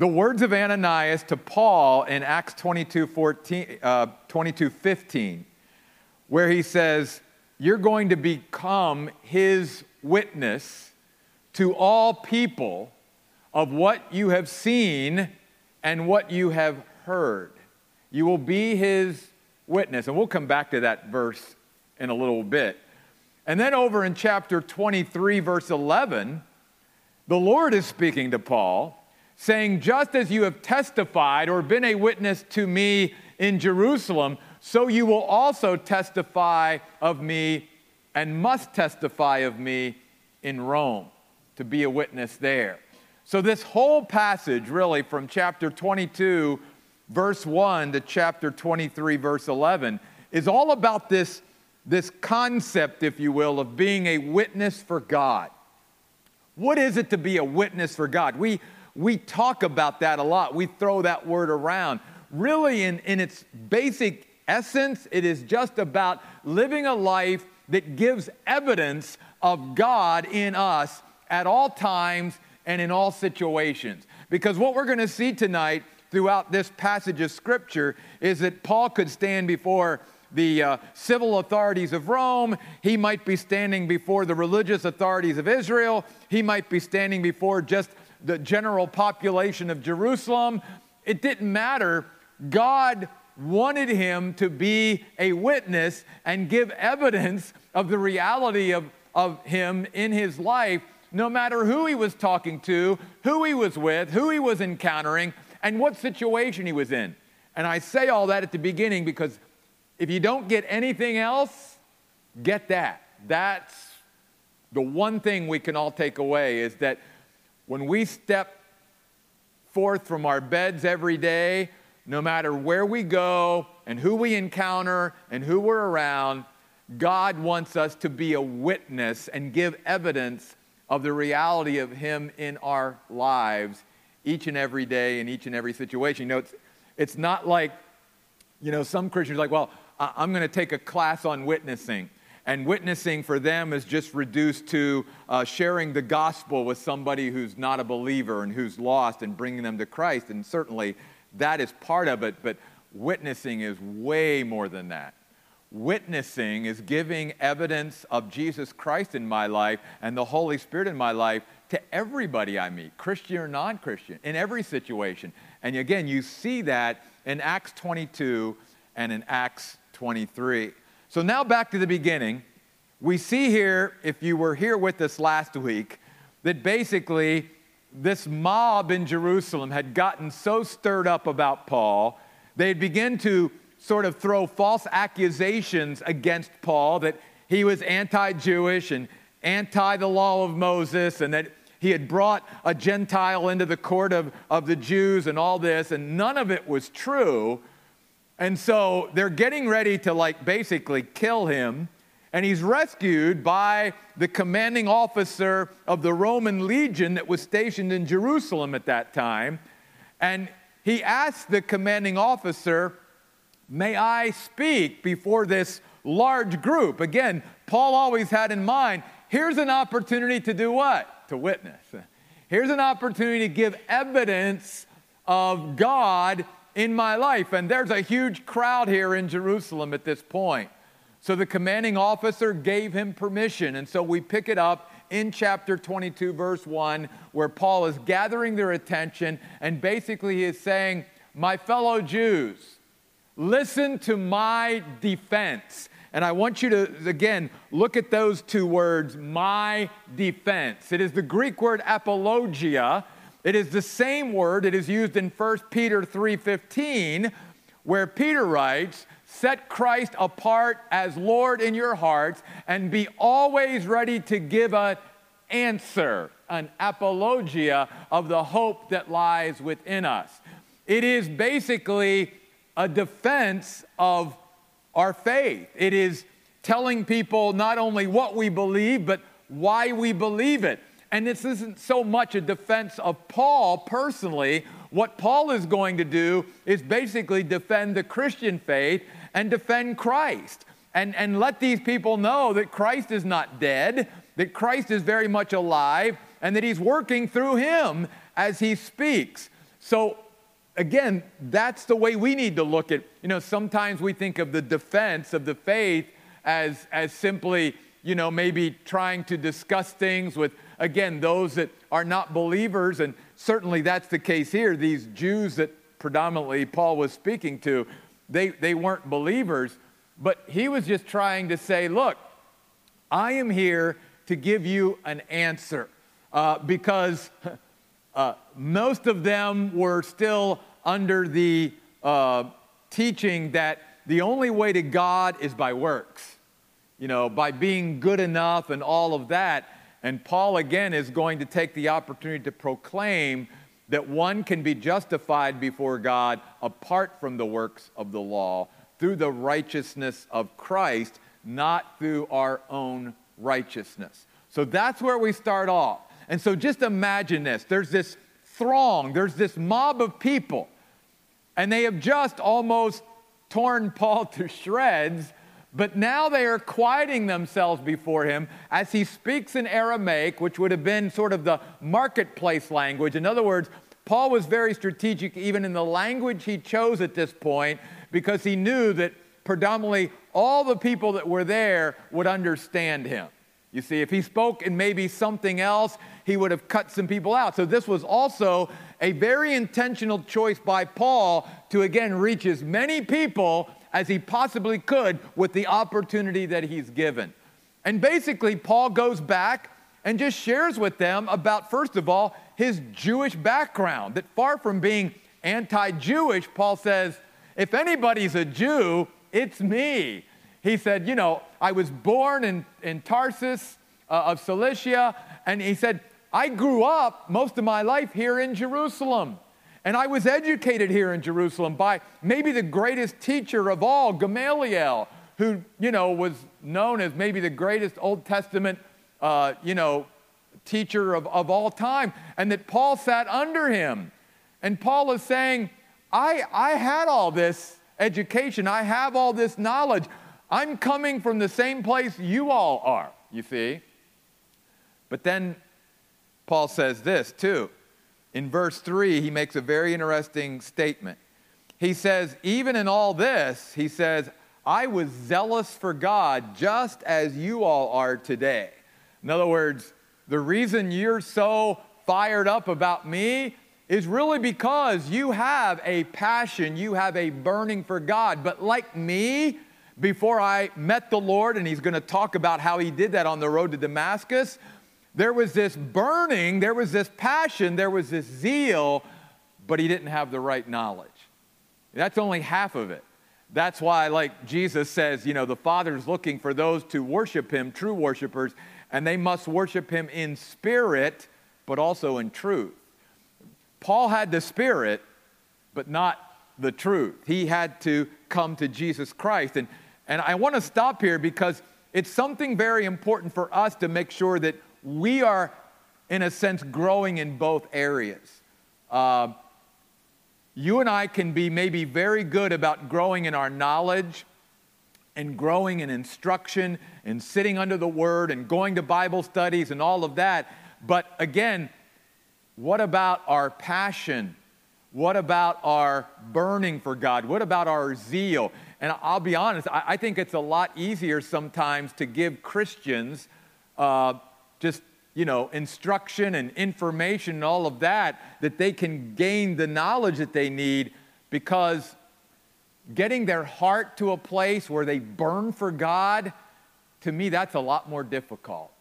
the words of Ananias to Paul in Acts 22, 14, uh, 22 15, where he says, You're going to become his witness to all people of what you have seen and what you have heard. You will be his witness. And we'll come back to that verse in a little bit. And then over in chapter 23, verse 11, the Lord is speaking to Paul saying, Just as you have testified or been a witness to me in Jerusalem, so you will also testify of me and must testify of me in Rome to be a witness there. So, this whole passage, really, from chapter 22, verse 1 to chapter 23, verse 11, is all about this, this concept, if you will, of being a witness for God. What is it to be a witness for God? We, we talk about that a lot. We throw that word around. Really, in, in its basic essence, it is just about living a life that gives evidence of God in us at all times and in all situations. Because what we're going to see tonight throughout this passage of Scripture is that Paul could stand before the uh, civil authorities of Rome. He might be standing before the religious authorities of Israel. He might be standing before just the general population of Jerusalem. It didn't matter. God wanted him to be a witness and give evidence of the reality of, of him in his life, no matter who he was talking to, who he was with, who he was encountering, and what situation he was in. And I say all that at the beginning because if you don't get anything else, get that. That's the one thing we can all take away is that when we step forth from our beds every day, no matter where we go and who we encounter and who we're around, God wants us to be a witness and give evidence of the reality of Him in our lives each and every day in each and every situation. You know, it's, it's not like, you know, some Christians are like, well, I'm going to take a class on witnessing. And witnessing for them is just reduced to uh, sharing the gospel with somebody who's not a believer and who's lost and bringing them to Christ. And certainly that is part of it, but witnessing is way more than that. Witnessing is giving evidence of Jesus Christ in my life and the Holy Spirit in my life to everybody I meet, Christian or non Christian, in every situation. And again, you see that in Acts 22 and in Acts 23. So now back to the beginning. We see here, if you were here with us last week, that basically this mob in Jerusalem had gotten so stirred up about Paul, they had begun to sort of throw false accusations against Paul that he was anti Jewish and anti the law of Moses and that he had brought a Gentile into the court of, of the Jews and all this, and none of it was true. And so they're getting ready to, like, basically kill him. And he's rescued by the commanding officer of the Roman legion that was stationed in Jerusalem at that time. And he asked the commanding officer, May I speak before this large group? Again, Paul always had in mind here's an opportunity to do what? To witness. Here's an opportunity to give evidence of God in my life. And there's a huge crowd here in Jerusalem at this point. So the commanding officer gave him permission. And so we pick it up in chapter 22, verse 1, where Paul is gathering their attention and basically he is saying, My fellow Jews, listen to my defense. And I want you to, again, look at those two words, my defense. It is the Greek word apologia, it is the same word it is used in 1 Peter 3:15 where Peter writes, "Set Christ apart as Lord in your hearts and be always ready to give an answer, an apologia of the hope that lies within us." It is basically a defense of our faith. It is telling people not only what we believe, but why we believe it. And this isn't so much a defense of Paul personally. What Paul is going to do is basically defend the Christian faith and defend Christ and, and let these people know that Christ is not dead, that Christ is very much alive, and that he's working through him as he speaks. So, again, that's the way we need to look at, you know, sometimes we think of the defense of the faith as, as simply, you know, maybe trying to discuss things with, again, those that are not believers. And certainly that's the case here. These Jews that predominantly Paul was speaking to, they, they weren't believers. But he was just trying to say, look, I am here to give you an answer uh, because uh, most of them were still under the uh, teaching that the only way to God is by works, you know, by being good enough and all of that. And Paul, again, is going to take the opportunity to proclaim that one can be justified before God apart from the works of the law through the righteousness of Christ, not through our own righteousness. So that's where we start off. And so just imagine this there's this throng, there's this mob of people, and they have just almost torn Paul to shreds. But now they are quieting themselves before him as he speaks in Aramaic, which would have been sort of the marketplace language. In other words, Paul was very strategic even in the language he chose at this point because he knew that predominantly all the people that were there would understand him. You see, if he spoke in maybe something else, he would have cut some people out. So, this was also a very intentional choice by Paul to again reach as many people as he possibly could with the opportunity that he's given. And basically, Paul goes back and just shares with them about, first of all, his Jewish background. That far from being anti Jewish, Paul says, if anybody's a Jew, it's me. He said, You know, I was born in, in Tarsus uh, of Cilicia, and he said, I grew up most of my life here in Jerusalem. And I was educated here in Jerusalem by maybe the greatest teacher of all, Gamaliel, who, you know, was known as maybe the greatest Old Testament, uh, you know, teacher of, of all time. And that Paul sat under him. And Paul is saying, I, I had all this education, I have all this knowledge. I'm coming from the same place you all are, you see. But then Paul says this too. In verse 3, he makes a very interesting statement. He says, Even in all this, he says, I was zealous for God just as you all are today. In other words, the reason you're so fired up about me is really because you have a passion, you have a burning for God. But like me, before I met the Lord, and he's going to talk about how he did that on the road to Damascus, there was this burning, there was this passion, there was this zeal, but he didn't have the right knowledge. That's only half of it. That's why, like Jesus says, you know, the Father's looking for those to worship him, true worshipers, and they must worship him in spirit, but also in truth. Paul had the Spirit, but not the truth. He had to come to Jesus Christ. And, and I want to stop here because it's something very important for us to make sure that we are, in a sense, growing in both areas. Uh, you and I can be maybe very good about growing in our knowledge and growing in instruction and sitting under the word and going to Bible studies and all of that. But again, what about our passion? What about our burning for God? What about our zeal? And I'll be honest, I, think it's a lot easier sometimes to give Christians uh, just, you know, instruction and information and all of that, that they can gain the knowledge that they need because getting their heart to a place where they burn for God, to me, that's a lot more difficult.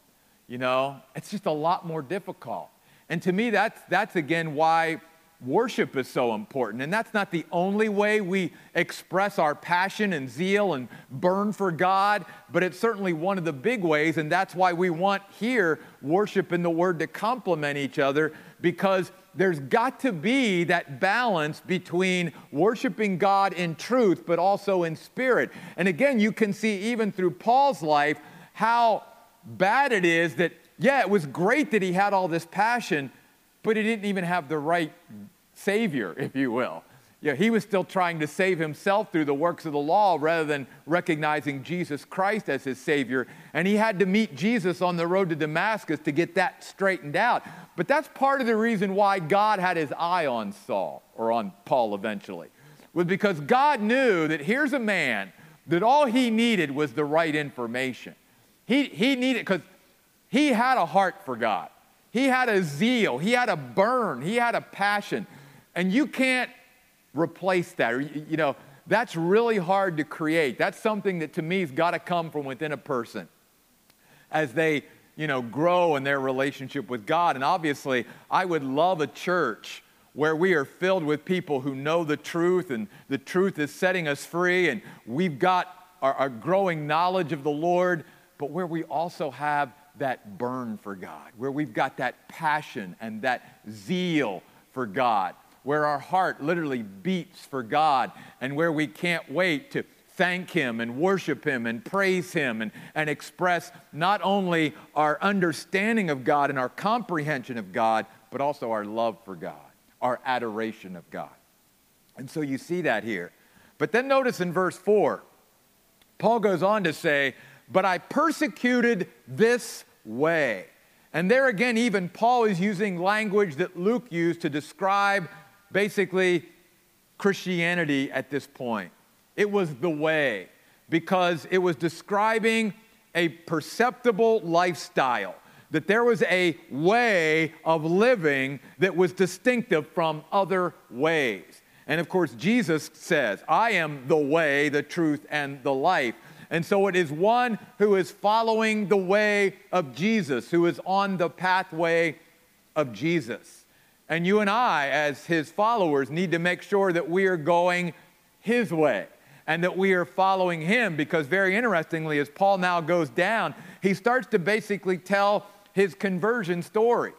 You know, it's just a lot more difficult. And to me, that's, that's again why worship is so important. And that's not the only way we express our passion and zeal and burn for God, but it's certainly one of the big ways. And that's why we want here worship and the word to complement each other because there's got to be that balance between worshiping God in truth, but also in spirit. And again, you can see even through Paul's life how bad it is that yeah, it was great that he had all this passion, but he didn't even have the right Savior, if you will. Yeah, he was still trying to save himself through the works of the law rather than recognizing Jesus Christ as his Savior. And he had to meet Jesus on the road to Damascus to get that straightened out. But that's part of the reason why God had his eye on Saul, or on Paul eventually, was because God knew that here's a man that all he needed was the right information. He, he needed, because he had a heart for God, he had a zeal, he had a burn, he had a passion. And you can't replace that. You know, that's really hard to create. That's something that to me has got to come from within a person as they, you know, grow in their relationship with God. And obviously, I would love a church where we are filled with people who know the truth and the truth is setting us free and we've got our, our growing knowledge of the Lord, but where we also have that burn for God, where we've got that passion and that zeal for God where our heart literally beats for God and where we can't wait to thank Him and worship Him and praise Him and, and express not only our understanding of God and our comprehension of God, but also our love for God, our adoration of God. And so you see that here. But then notice in verse 4, Paul goes on to say, But I persecuted this way. And there again, even Paul is using language that Luke used to describe basically Christianity at this point. It was the way because it was describing a perceptible lifestyle, that there was a way of living that was distinctive from other ways. And of course, Jesus says, I am the way, the truth, and the life. And so it is one who is following the way of Jesus, who is on the pathway of Jesus. And you and I, as his followers, need to make sure that we are going his way and that we are following him because, very interestingly, as Paul now goes down, he starts to basically tell his conversion story.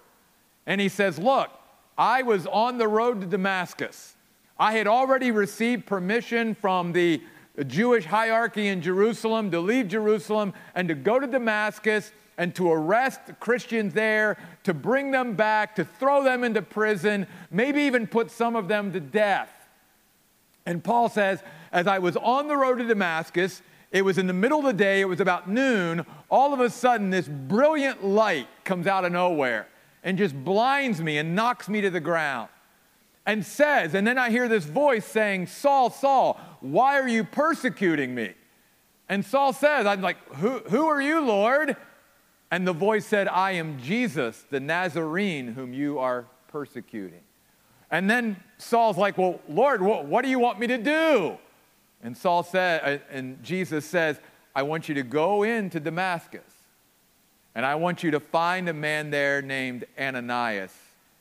And he says, Look, I was on the road to Damascus. I had already received permission from the Jewish hierarchy in Jerusalem to leave Jerusalem and to go to Damascus and to arrest Christians there, to bring them back, to throw them into prison, maybe even put some of them to death. And Paul says, as I was on the road to Damascus, it was in the middle of the day, it was about noon, all of a sudden this brilliant light comes out of nowhere and just blinds me and knocks me to the ground and says, and then I hear this voice saying, Saul, Saul, why are you persecuting me? And Saul says, I'm like, who, who are you, Lord? And the voice said, I am Jesus, the Nazarene, whom you are persecuting. And then Saul's like, Well, Lord, what, what do you want me to do? And Saul said, uh, and Jesus says, I want you to go into Damascus, and I want you to find a man there named Ananias,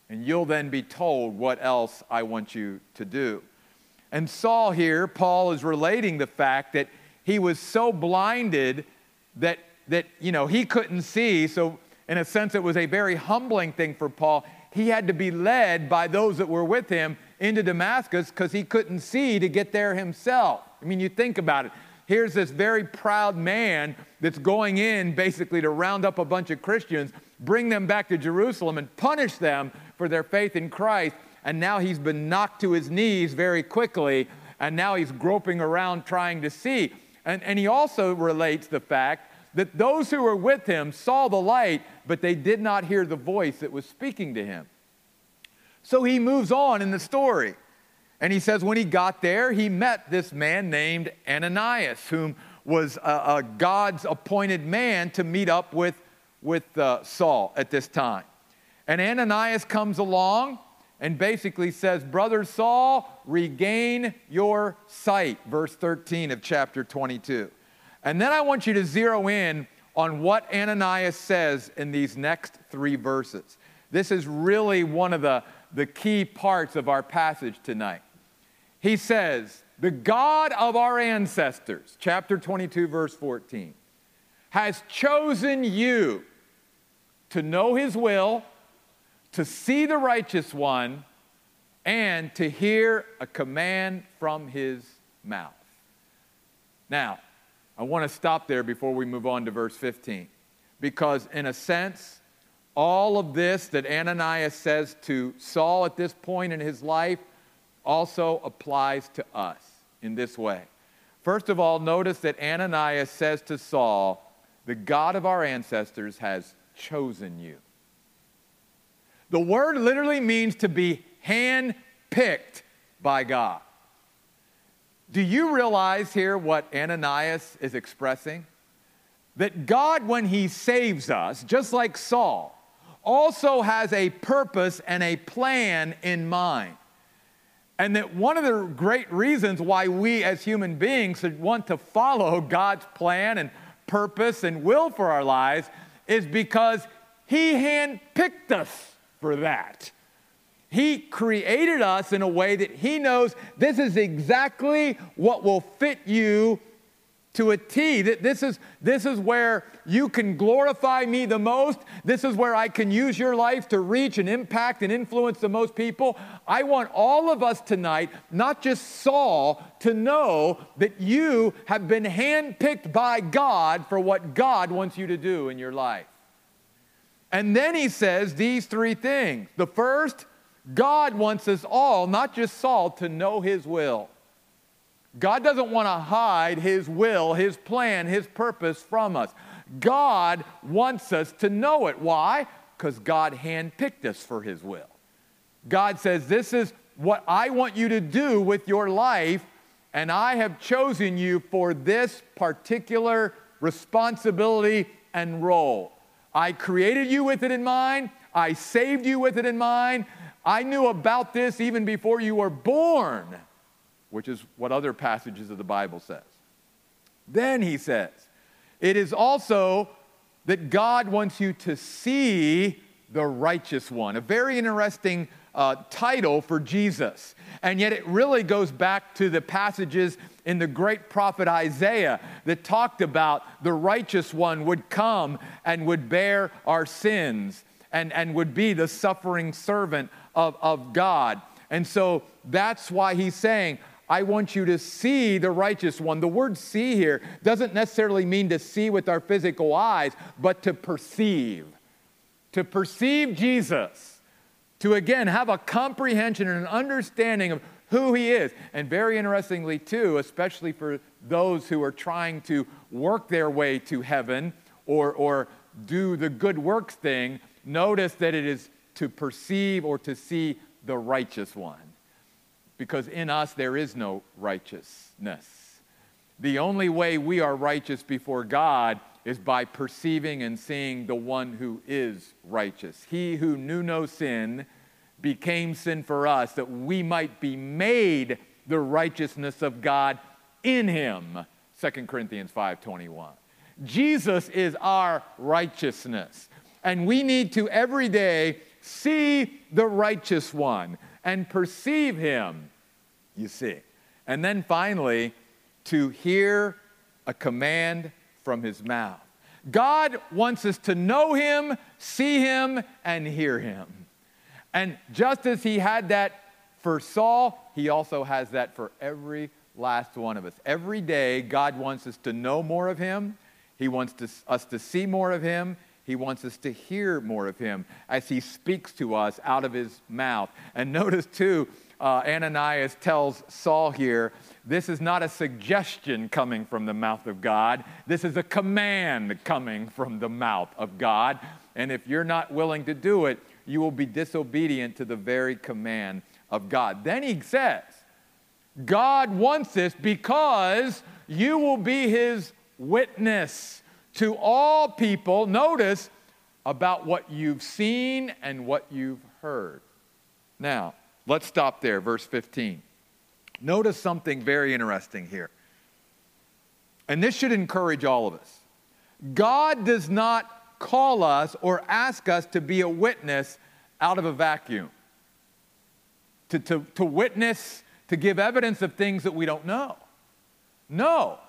and you'll then be told what else I want you to do. And Saul here, Paul is relating the fact that he was so blinded that that, you know, he couldn't see. So, in a sense, it was a very humbling thing for Paul. He had to be led by those that were with him into Damascus because he couldn't see to get there himself. I mean, you think about it. Here's this very proud man that's going in basically to round up a bunch of Christians, bring them back to Jerusalem, and punish them for their faith in Christ. And now he's been knocked to his knees very quickly, and now he's groping around trying to see. And, and he also relates the fact that those who were with him saw the light, but they did not hear the voice that was speaking to him. So he moves on in the story. And he says, when he got there, he met this man named Ananias, whom was a, a God's appointed man to meet up with, with uh, Saul at this time. And Ananias comes along and basically says, Brother Saul, regain your sight. Verse 13 of chapter 22. And then I want you to zero in on what Ananias says in these next three verses. This is really one of the, the key parts of our passage tonight. He says, The God of our ancestors, chapter 22, verse 14, has chosen you to know his will, to see the righteous one, and to hear a command from his mouth. Now, I want to stop there before we move on to verse 15. Because, in a sense, all of this that Ananias says to Saul at this point in his life also applies to us in this way. First of all, notice that Ananias says to Saul, The God of our ancestors has chosen you. The word literally means to be hand picked by God. Do you realize here what Ananias is expressing? That God, when he saves us, just like Saul, also has a purpose and a plan in mind. And that one of the great reasons why we as human beings should want to follow God's plan and purpose and will for our lives is because He handpicked us for that. He created us in a way that He knows this is exactly what will fit you to a T. This is, this is where you can glorify me the most. This is where I can use your life to reach and impact and influence the most people. I want all of us tonight, not just Saul, to know that you have been handpicked by God for what God wants you to do in your life. And then he says these three things. The first, God wants us all, not just Saul, to know his will. God doesn't want to hide his will, his plan, his purpose from us. God wants us to know it. Why? Because God handpicked us for his will. God says, This is what I want you to do with your life, and I have chosen you for this particular responsibility and role. I created you with it in mind. I saved you with it in mind. I knew about this even before you were born, which is what other passages of the Bible says. Then he says, it is also that God wants you to see the righteous one. A very interesting uh, title for Jesus. And yet it really goes back to the passages in the great prophet Isaiah that talked about the righteous one would come and would bear our sins and, and would be the suffering servant of, of God. And so that's why he's saying, I want you to see the righteous one. The word see here doesn't necessarily mean to see with our physical eyes, but to perceive. To perceive Jesus. To again have a comprehension and an understanding of who he is. And very interestingly, too, especially for those who are trying to work their way to heaven or, or do the good works thing, notice that it is to perceive or to see the righteous one because in us there is no righteousness. The only way we are righteous before God is by perceiving and seeing the one who is righteous. He who knew no sin became sin for us that we might be made the righteousness of God in him. 2 Corinthians 5:21. Jesus is our righteousness. And we need to every day see the righteous one and perceive him, you see. And then finally, to hear a command from his mouth. God wants us to know him, see him, and hear him. And just as he had that for Saul, he also has that for every last one of us. Every day, God wants us to know more of him, he wants to, us to see more of him, he wants us to hear more of him as he speaks to us out of his mouth. And notice, too, uh, Ananias tells Saul here this is not a suggestion coming from the mouth of God, this is a command coming from the mouth of God. And if you're not willing to do it, you will be disobedient to the very command of God. Then he says, God wants this because you will be his witness to all people, notice, about what you've seen and what you've heard. Now, let's stop there, verse 15. Notice something very interesting here. And this should encourage all of us. God does not call us or ask us to be a witness out of a vacuum, to, to, to witness, to give evidence of things that we don't know. No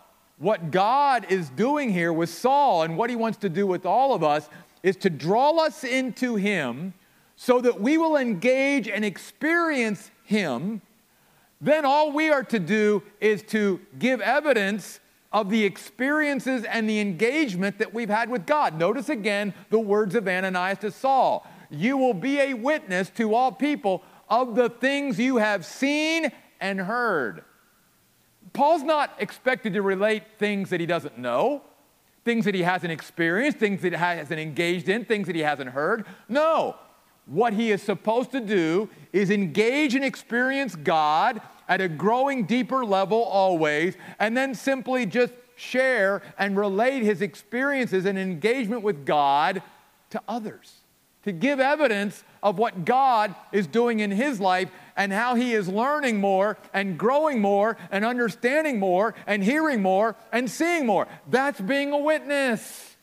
what God is doing here with Saul and what he wants to do with all of us is to draw us into him so that we will engage and experience him. Then all we are to do is to give evidence of the experiences and the engagement that we've had with God. Notice again the words of Ananias to Saul You will be a witness to all people of the things you have seen and heard. Paul's not expected to relate things that he doesn't know, things that he hasn't experienced, things that he hasn't engaged in, things that he hasn't heard. No. What he is supposed to do is engage and experience God at a growing deeper level always, and then simply just share and relate his experiences and engagement with God to others, to give evidence of what God is doing in his life and how he is learning more and growing more and understanding more and hearing more and seeing more. That's being a witness.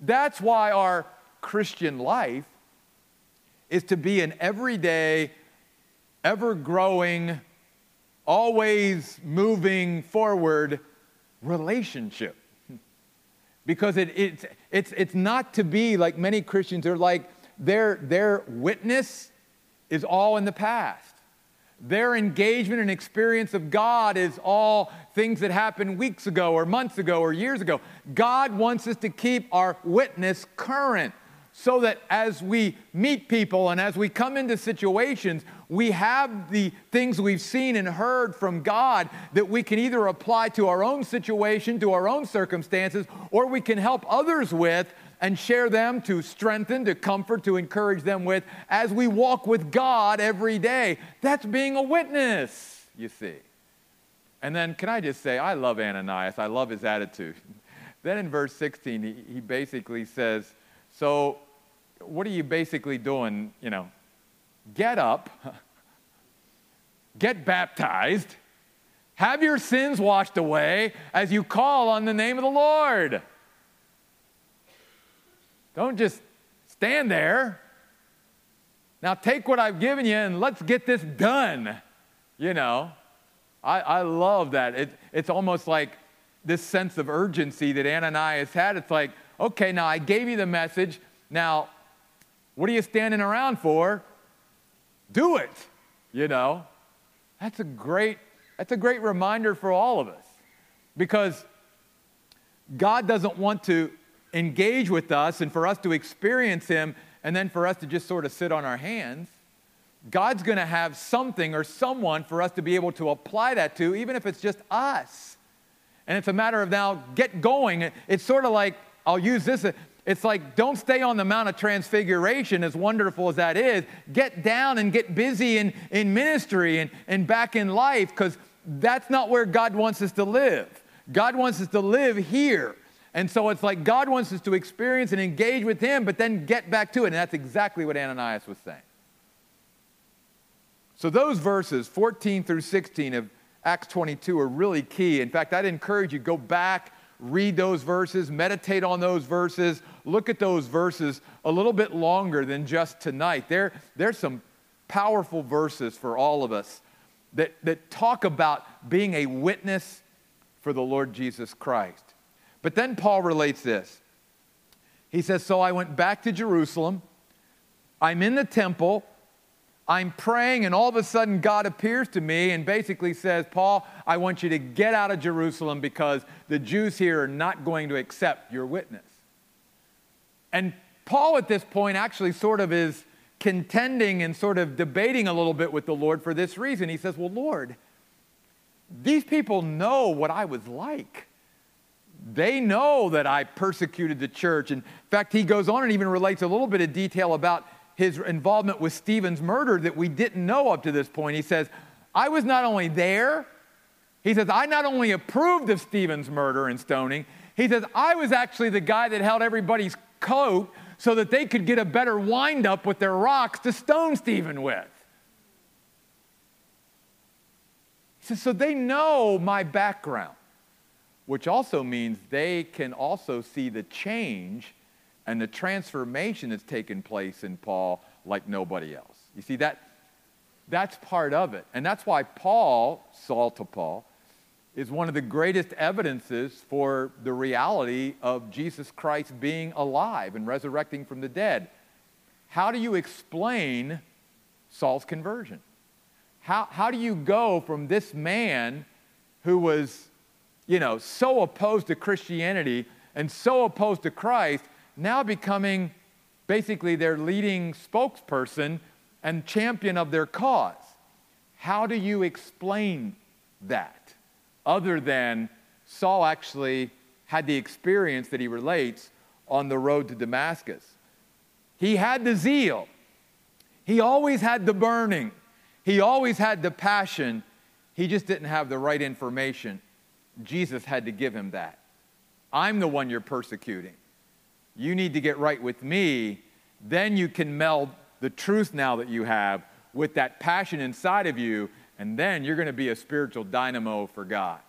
That's why our Christian life is to be an everyday, ever growing, always moving forward relationship. Because it, it's, it's, it's not to be like many Christians are like, their, their witness is all in the past. Their engagement and experience of God is all things that happened weeks ago or months ago or years ago. God wants us to keep our witness current so that as we meet people and as we come into situations, we have the things we've seen and heard from God that we can either apply to our own situation, to our own circumstances, or we can help others with and share them to strengthen, to comfort, to encourage them with as we walk with God every day. That's being a witness, you see. And then, can I just say, I love Ananias, I love his attitude. Then in verse 16, he, he basically says, So what are you basically doing? You know, get up, get baptized, have your sins washed away as you call on the name of the Lord. Don't just stand there. Now take what I've given you and let's get this done. You know, I, I love that. It, it's almost like this sense of urgency that Ananias had. It's like, okay, now I gave you the message. Now what are you standing around for? Do it, you know. That's a great that's a great reminder for all of us. Because God doesn't want to engage with us and for us to experience him and then for us to just sort of sit on our hands. God's going to have something or someone for us to be able to apply that to, even if it's just us. And it's a matter of now get going. It's sort of like, I'll use this. It's like, don't stay on the Mount of Transfiguration, as wonderful as that is. Get down and get busy in, in ministry and, and back in life, because that's not where God wants us to live. God wants us to live here. And so it's like God wants us to experience and engage with Him, but then get back to it. And that's exactly what Ananias was saying. So those verses, 14 through 16 of Acts 22, are really key. In fact, I'd encourage you go back read those verses, meditate on those verses, look at those verses a little bit longer than just tonight. There, there's some powerful verses for all of us that, that talk about being a witness for the Lord Jesus Christ. But then Paul relates this. He says, So I went back to Jerusalem. I'm in the temple. I'm praying, and all of a sudden, God appears to me and basically says, Paul, I want you to get out of Jerusalem because the Jews here are not going to accept your witness. And Paul, at this point, actually sort of is contending and sort of debating a little bit with the Lord for this reason. He says, Well, Lord, these people know what I was like. They know that I persecuted the church. In fact, he goes on and even relates a little bit of detail about his involvement with Stephen's murder that we didn't know up to this point. He says, I was not only there, he says, I not only approved of Stephen's murder and stoning, he says, I was actually the guy that held everybody's coat so that they could get a better wind up with their rocks to stone Stephen with. He says, so they know my background, which also means they can also see the change and the transformation that's taken place in Paul like nobody else. You see, that, that's part of it. And that's why Paul, Saul to Paul, is one of the greatest evidences for the reality of Jesus Christ being alive and resurrecting from the dead. How do you explain Saul's conversion? How, how do you go from this man who was, you know, so opposed to Christianity and so opposed to Christ now becoming basically their leading spokesperson and champion of their cause. How do you explain that other than Saul actually had the experience that he relates on the road to Damascus? He had the zeal, he always had the burning, he always had the passion. He just didn't have the right information. Jesus had to give him that. I'm the one you're persecuting. You need to get right with me. Then you can meld the truth now that you have with that passion inside of you, and then you're going to be a spiritual dynamo for God.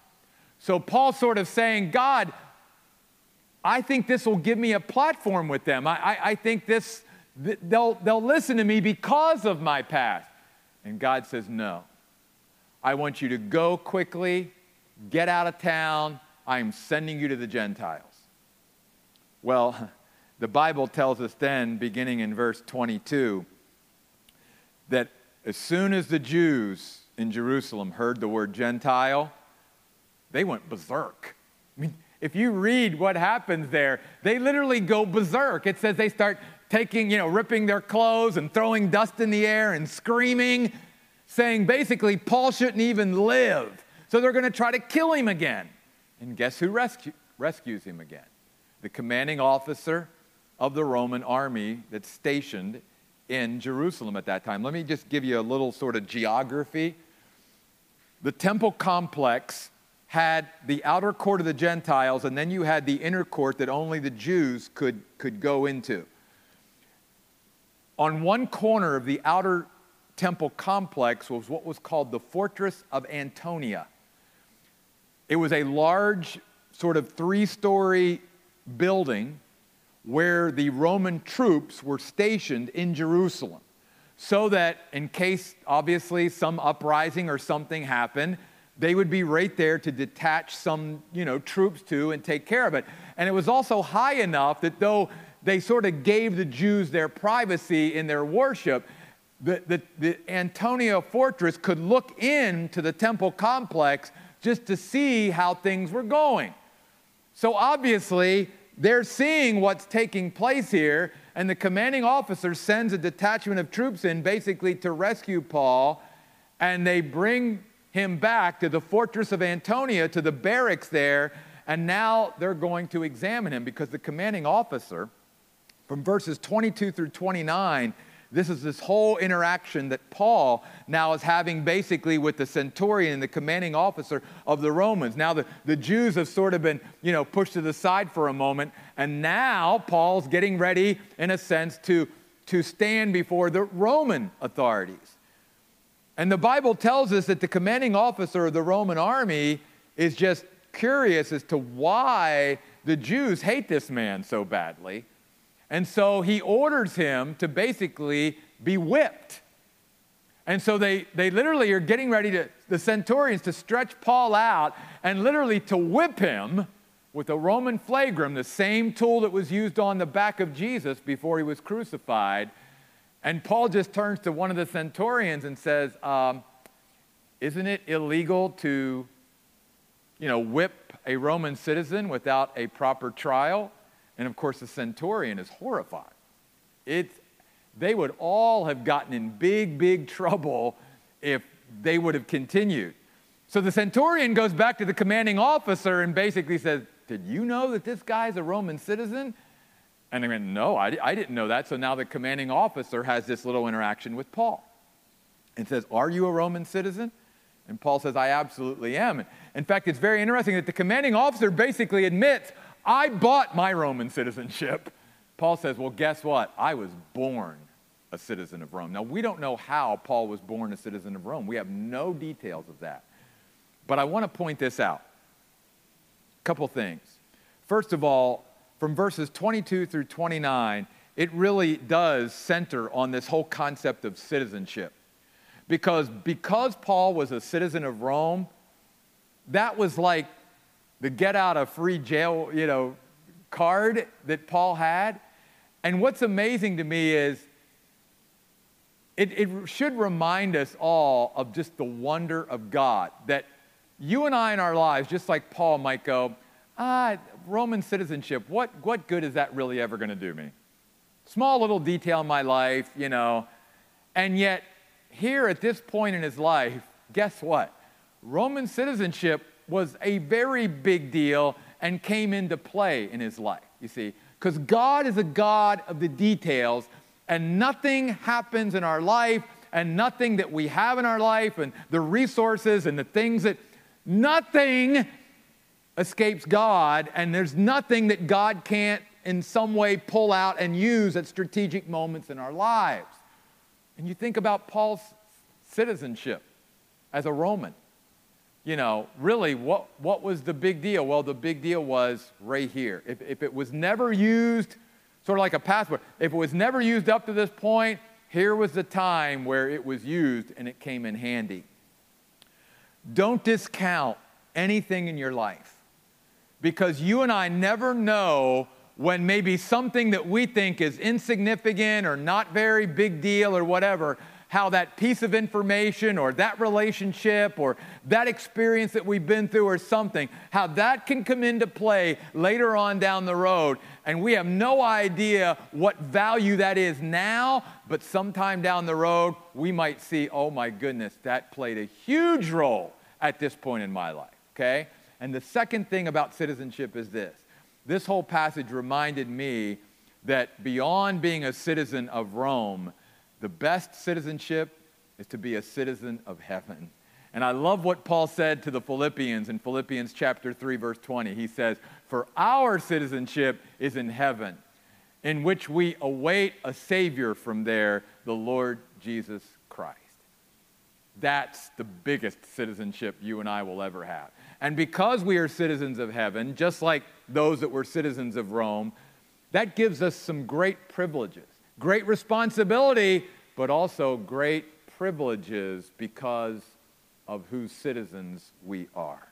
So Paul's sort of saying, God, I think this will give me a platform with them. I, I, I think this, they'll, they'll listen to me because of my past. And God says, No. I want you to go quickly, get out of town. I'm sending you to the Gentiles. Well, the Bible tells us then, beginning in verse 22, that as soon as the Jews in Jerusalem heard the word Gentile, they went berserk. I mean, if you read what happens there, they literally go berserk. It says they start taking, you know, ripping their clothes and throwing dust in the air and screaming, saying basically, Paul shouldn't even live. So they're going to try to kill him again. And guess who rescue, rescues him again? The commanding officer of the Roman army that's stationed in Jerusalem at that time. Let me just give you a little sort of geography. The temple complex had the outer court of the Gentiles, and then you had the inner court that only the Jews could, could go into. On one corner of the outer temple complex was what was called the Fortress of Antonia. It was a large, sort of three story building where the Roman troops were stationed in Jerusalem. So that in case, obviously, some uprising or something happened, they would be right there to detach some, you know, troops to and take care of it. And it was also high enough that though they sort of gave the Jews their privacy in their worship, the, the, the Antonia fortress could look into the temple complex just to see how things were going. So obviously, they're seeing what's taking place here, and the commanding officer sends a detachment of troops in basically to rescue Paul, and they bring him back to the fortress of Antonia, to the barracks there, and now they're going to examine him because the commanding officer, from verses 22 through 29, this is this whole interaction that Paul now is having basically with the centurion the commanding officer of the Romans. Now, the, the Jews have sort of been, you know, pushed to the side for a moment, and now Paul's getting ready, in a sense, to, to stand before the Roman authorities. And the Bible tells us that the commanding officer of the Roman army is just curious as to why the Jews hate this man so badly. And so he orders him to basically be whipped. And so they, they literally are getting ready to, the centurions, to stretch Paul out and literally to whip him with a Roman flagrum, the same tool that was used on the back of Jesus before he was crucified. And Paul just turns to one of the centurions and says, um, Isn't it illegal to, you know, whip a Roman citizen without a proper trial? And of course, the centurion is horrified. It's, they would all have gotten in big, big trouble if they would have continued. So the centurion goes back to the commanding officer and basically says, Did you know that this guy's a Roman citizen? And they went, No, I, I didn't know that. So now the commanding officer has this little interaction with Paul and says, Are you a Roman citizen? And Paul says, I absolutely am. In fact, it's very interesting that the commanding officer basically admits, I bought my Roman citizenship. Paul says, Well, guess what? I was born a citizen of Rome. Now, we don't know how Paul was born a citizen of Rome. We have no details of that. But I want to point this out. A couple things. First of all, from verses 22 through 29, it really does center on this whole concept of citizenship. Because because Paul was a citizen of Rome, that was like the get out of free jail, you know, card that Paul had. And what's amazing to me is it, it should remind us all of just the wonder of God that you and I in our lives, just like Paul might go, ah, Roman citizenship, what, what good is that really ever going to do me? Small little detail in my life, you know. And yet, here at this point in his life, guess what? Roman citizenship was a very big deal and came into play in his life, you see. Because God is a God of the details, and nothing happens in our life, and nothing that we have in our life, and the resources and the things that, nothing escapes God, and there's nothing that God can't in some way pull out and use at strategic moments in our lives. And you think about Paul's citizenship as a Roman. You know, really, what, what was the big deal? Well, the big deal was right here. If, if it was never used, sort of like a password, if it was never used up to this point, here was the time where it was used and it came in handy. Don't discount anything in your life because you and I never know when maybe something that we think is insignificant or not very big deal or whatever, how that piece of information or that relationship or that experience that we've been through or something, how that can come into play later on down the road. And we have no idea what value that is now, but sometime down the road, we might see, oh my goodness, that played a huge role at this point in my life, okay? And the second thing about citizenship is this this whole passage reminded me that beyond being a citizen of Rome, the best citizenship is to be a citizen of heaven. And I love what Paul said to the Philippians in Philippians chapter 3 verse 20. He says, "For our citizenship is in heaven, in which we await a savior from there, the Lord Jesus Christ." That's the biggest citizenship you and I will ever have. And because we are citizens of heaven, just like those that were citizens of Rome, that gives us some great privileges, great responsibility, but also great privileges because of whose citizens we are.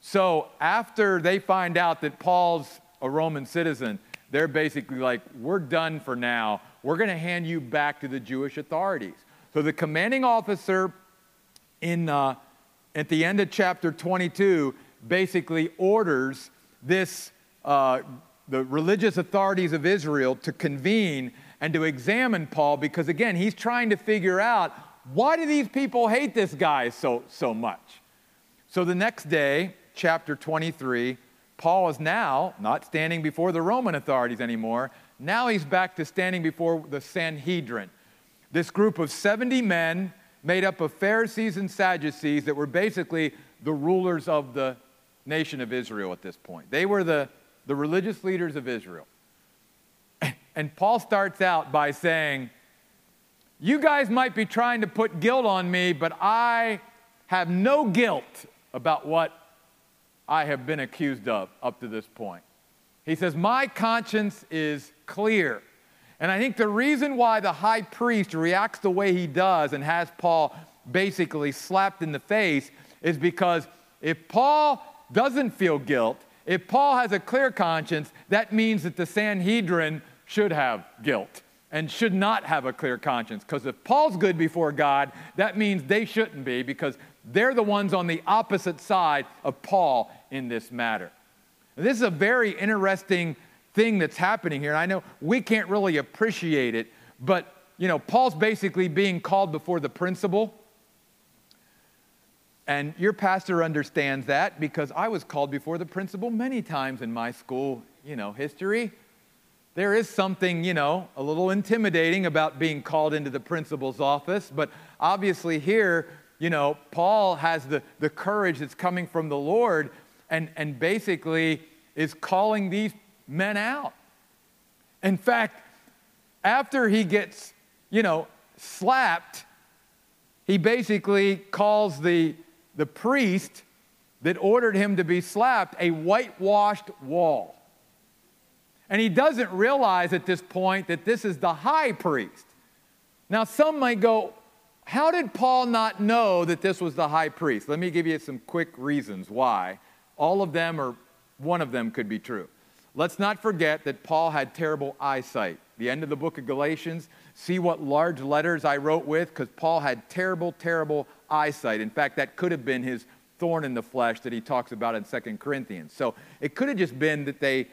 So after they find out that Paul's a Roman citizen, they're basically like, we're done for now. We're going to hand you back to the Jewish authorities. So the commanding officer in, uh, at the end of chapter 22 basically orders this, uh, the religious authorities of Israel to convene and to examine Paul because, again, he's trying to figure out why do these people hate this guy so, so much? So the next day, chapter 23, Paul is now not standing before the Roman authorities anymore. Now he's back to standing before the Sanhedrin. This group of 70 men made up of Pharisees and Sadducees that were basically the rulers of the nation of Israel at this point. They were the, the religious leaders of Israel. And Paul starts out by saying, You guys might be trying to put guilt on me, but I have no guilt about what I have been accused of up to this point. He says, My conscience is clear. And I think the reason why the high priest reacts the way he does and has Paul basically slapped in the face is because if Paul doesn't feel guilt, if Paul has a clear conscience, that means that the Sanhedrin should have guilt and should not have a clear conscience. Because if Paul's good before God, that means they shouldn't be because they're the ones on the opposite side of Paul in this matter. This is a very interesting thing that's happening here. And I know we can't really appreciate it, but you know, Paul's basically being called before the principal. And your pastor understands that because I was called before the principal many times in my school, you know, history. There is something, you know, a little intimidating about being called into the principal's office, but obviously here, you know, Paul has the, the courage that's coming from the Lord and, and basically is calling these men out. In fact, after he gets, you know, slapped, he basically calls the, the priest that ordered him to be slapped a whitewashed wall. And he doesn't realize at this point that this is the high priest. Now, some might go, How did Paul not know that this was the high priest? Let me give you some quick reasons why. All of them, or one of them, could be true. Let's not forget that Paul had terrible eyesight. The end of the book of Galatians, see what large letters I wrote with, because Paul had terrible, terrible eyesight. In fact, that could have been his thorn in the flesh that he talks about in Second Corinthians. So it could have just been that they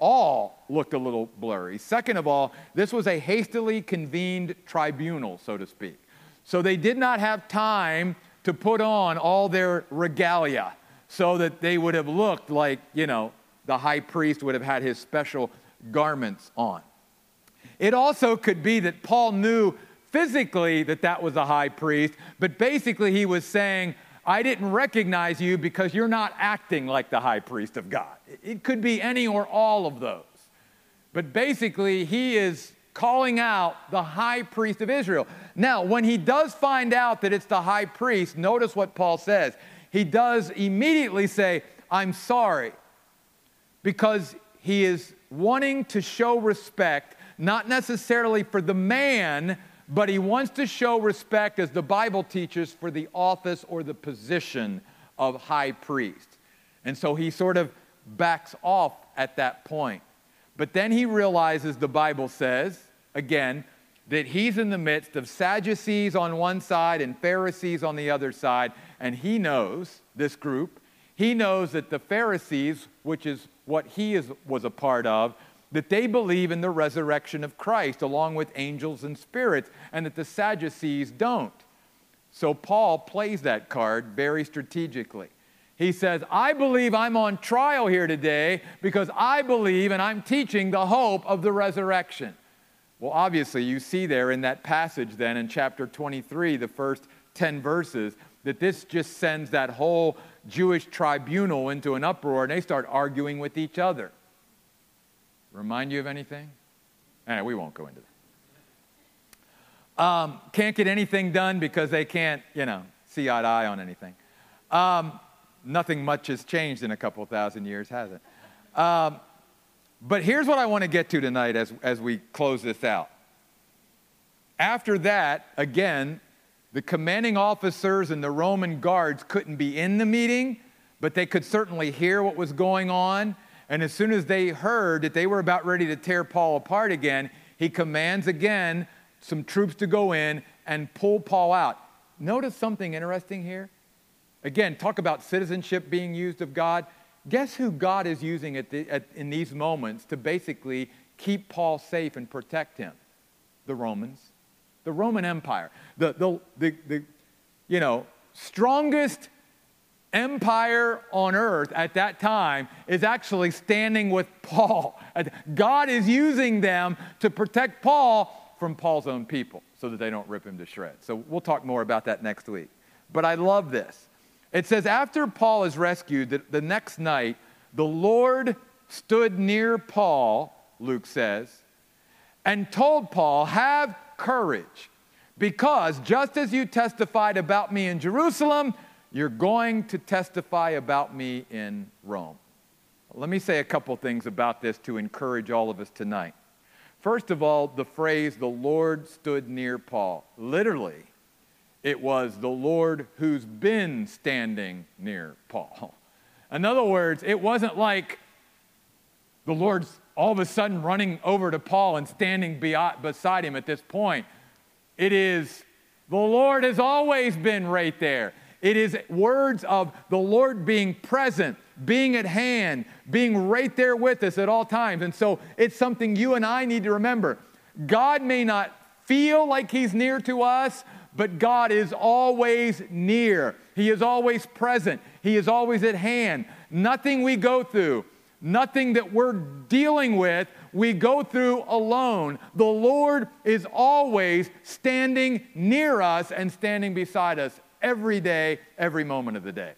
all looked a little blurry. Second of all, this was a hastily convened tribunal, so to speak. So they did not have time to put on all their regalia so that they would have looked like, you know, the high priest would have had his special garments on. It also could be that Paul knew physically that that was a high priest, but basically he was saying, I didn't recognize you because you're not acting like the high priest of God. It could be any or all of those. But basically, he is calling out the high priest of Israel. Now, when he does find out that it's the high priest, notice what Paul says. He does immediately say, I'm sorry, because he is wanting to show respect, not necessarily for the man, but he wants to show respect, as the Bible teaches, for the office or the position of high priest. And so he sort of backs off at that point. But then he realizes, the Bible says, again, that he's in the midst of Sadducees on one side and Pharisees on the other side, and he knows, this group, he knows that the Pharisees, which is what he is, was a part of, that they believe in the resurrection of Christ along with angels and spirits, and that the Sadducees don't. So Paul plays that card very strategically. He says, I believe I'm on trial here today because I believe and I'm teaching the hope of the resurrection. Well, obviously, you see there in that passage, then in chapter 23, the first 10 verses, that this just sends that whole Jewish tribunal into an uproar and they start arguing with each other. Remind you of anything? Anyway, we won't go into that. Um, can't get anything done because they can't, you know, see eye to eye on anything. Um, nothing much has changed in a couple thousand years, has it? Um, but here's what I want to get to tonight as, as we close this out. After that, again, the commanding officers and the Roman guards couldn't be in the meeting, but they could certainly hear what was going on. And as soon as they heard that they were about ready to tear Paul apart again, he commands again some troops to go in and pull Paul out. Notice something interesting here. Again, talk about citizenship being used of God. Guess who God is using at the, at, in these moments to basically keep Paul safe and protect him? The Romans, the Roman Empire, the, the, the, the you know, strongest empire on earth at that time is actually standing with Paul. God is using them to protect Paul from Paul's own people so that they don't rip him to shreds. So we'll talk more about that next week. But I love this. It says, after Paul is rescued, the, the next night, the Lord stood near Paul, Luke says, and told Paul, Have courage, because just as you testified about me in Jerusalem, you're going to testify about me in Rome. Let me say a couple things about this to encourage all of us tonight. First of all, the phrase, the Lord stood near Paul. Literally, it was the Lord who's been standing near Paul. In other words, it wasn't like the Lord's all of a sudden running over to Paul and standing beside him at this point. It is the Lord has always been right there. It is words of the Lord being present, being at hand, being right there with us at all times. And so it's something you and I need to remember. God may not feel like He's near to us, but God is always near. He is always present. He is always at hand. Nothing we go through, nothing that we're dealing with, we go through alone. The Lord is always standing near us and standing beside us every day, every moment of the day.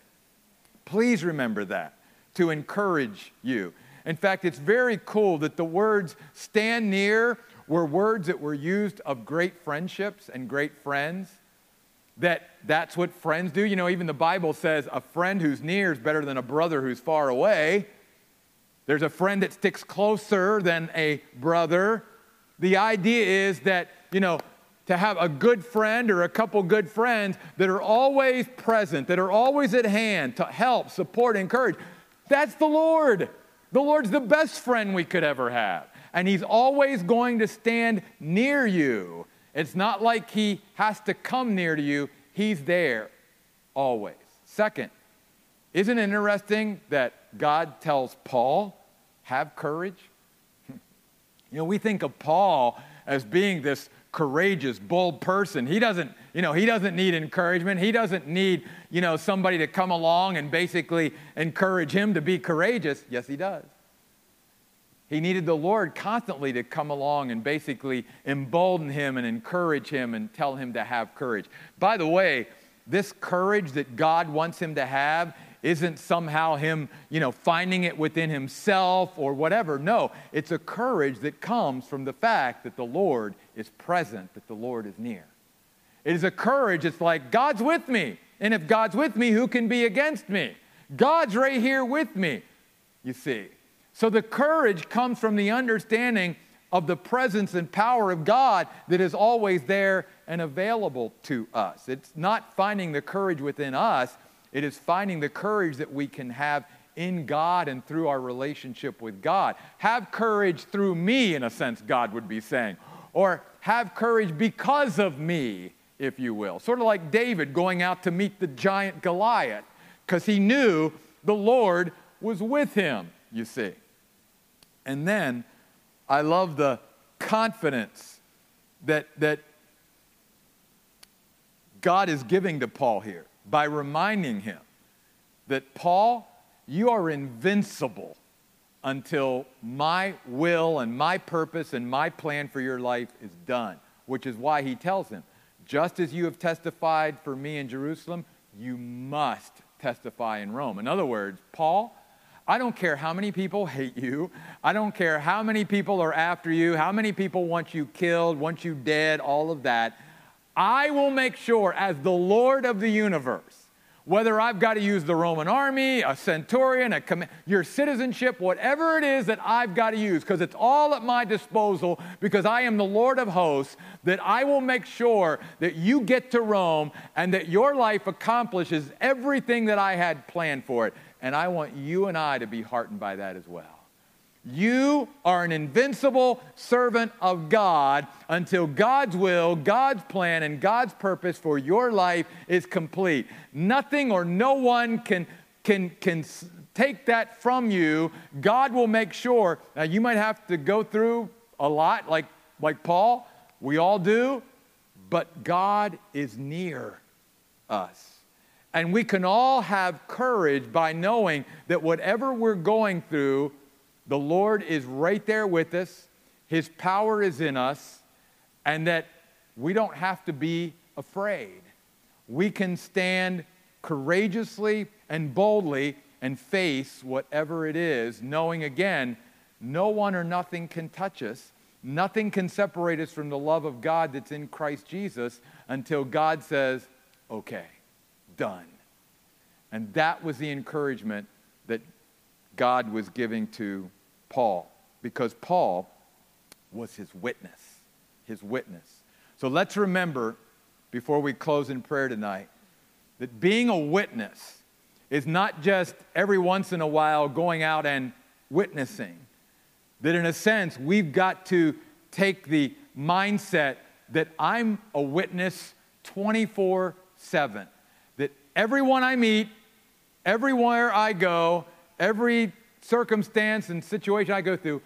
Please remember that to encourage you. In fact, it's very cool that the words stand near were words that were used of great friendships and great friends. That that's what friends do. You know, even the Bible says a friend who's near is better than a brother who's far away. There's a friend that sticks closer than a brother. The idea is that, you know, to have a good friend or a couple good friends that are always present, that are always at hand to help, support, encourage. That's the Lord. The Lord's the best friend we could ever have. And He's always going to stand near you. It's not like He has to come near to you, He's there always. Second, isn't it interesting that God tells Paul, have courage? You know, we think of Paul as being this courageous, bold person. He doesn't, you know, he doesn't need encouragement. He doesn't need, you know, somebody to come along and basically encourage him to be courageous. Yes, he does. He needed the Lord constantly to come along and basically embolden him and encourage him and tell him to have courage. By the way, this courage that God wants him to have isn't somehow him, you know, finding it within himself or whatever. No, it's a courage that comes from the fact that the Lord is present, that the Lord is near. It is a courage, it's like, God's with me. And if God's with me, who can be against me? God's right here with me, you see. So the courage comes from the understanding of the presence and power of God that is always there and available to us. It's not finding the courage within us, it is finding the courage that we can have in God and through our relationship with God. Have courage through me, in a sense, God would be saying. Or have courage because of me, if you will. Sort of like David going out to meet the giant Goliath, because he knew the Lord was with him, you see. And then I love the confidence that, that God is giving to Paul here by reminding him that, Paul, you are invincible until my will and my purpose and my plan for your life is done, which is why he tells him, just as you have testified for me in Jerusalem, you must testify in Rome. In other words, Paul, I don't care how many people hate you. I don't care how many people are after you, how many people want you killed, want you dead, all of that. I will make sure, as the Lord of the universe, whether I've got to use the Roman army, a centurion, a com- your citizenship, whatever it is that I've got to use, because it's all at my disposal, because I am the Lord of hosts, that I will make sure that you get to Rome and that your life accomplishes everything that I had planned for it. And I want you and I to be heartened by that as well. You are an invincible servant of God until God's will, God's plan, and God's purpose for your life is complete. Nothing or no one can, can, can take that from you. God will make sure. Now, you might have to go through a lot, like, like Paul. We all do. But God is near us. And we can all have courage by knowing that whatever we're going through, the Lord is right there with us, His power is in us, and that we don't have to be afraid. We can stand courageously and boldly and face whatever it is, knowing again, no one or nothing can touch us. Nothing can separate us from the love of God that's in Christ Jesus until God says, okay, done. And that was the encouragement God was giving to Paul because Paul was his witness. His witness. So let's remember before we close in prayer tonight that being a witness is not just every once in a while going out and witnessing. That in a sense, we've got to take the mindset that I'm a witness 24 7. That everyone I meet, everywhere I go, every circumstance and situation I go through,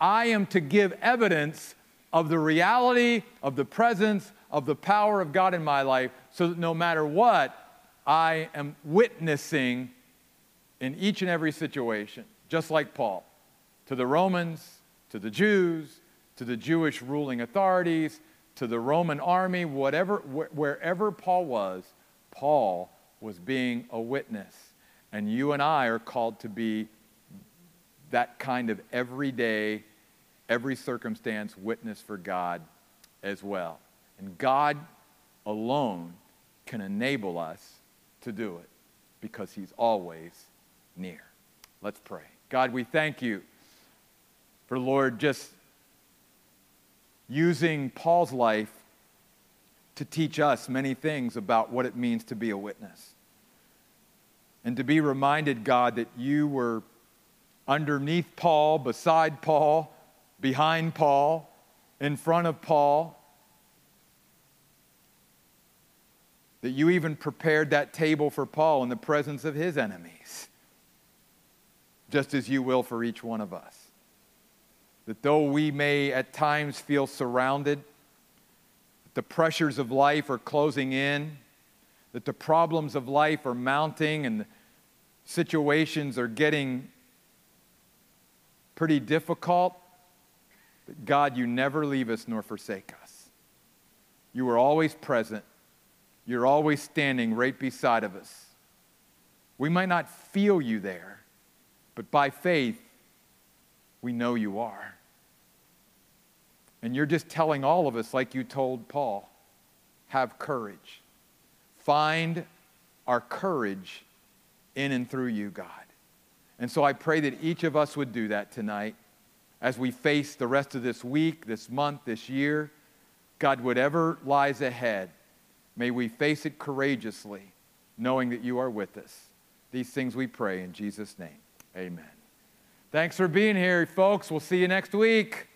I am to give evidence of the reality, of the presence, of the power of God in my life, so that no matter what, I am witnessing in each and every situation, just like Paul, to the Romans, to the Jews, to the Jewish ruling authorities, to the Roman army, whatever, wherever Paul was, Paul was being a witness. And you and I are called to be that kind of everyday, every circumstance witness for God as well. And God alone can enable us to do it because He's always near. Let's pray. God, we thank you for, Lord, just using Paul's life to teach us many things about what it means to be a witness. And to be reminded, God, that you were underneath Paul, beside Paul, behind Paul, in front of Paul. That you even prepared that table for Paul in the presence of his enemies, just as you will for each one of us. that though we may at times feel surrounded, the pressures of life are closing in, that the problems of life are mounting and situations are getting pretty difficult, But God, you never leave us nor forsake us. You are always present. You're always standing right beside of us. We might not feel you there, but by faith, we know you are. And you're just telling all of us, like you told Paul, have courage. Find our courage in and through you, God. And so I pray that each of us would do that tonight as we face the rest of this week, this month, this year. God, whatever lies ahead, may we face it courageously, knowing that you are with us. These things we pray in Jesus' name. Amen. Thanks for being here, folks. We'll see you next week.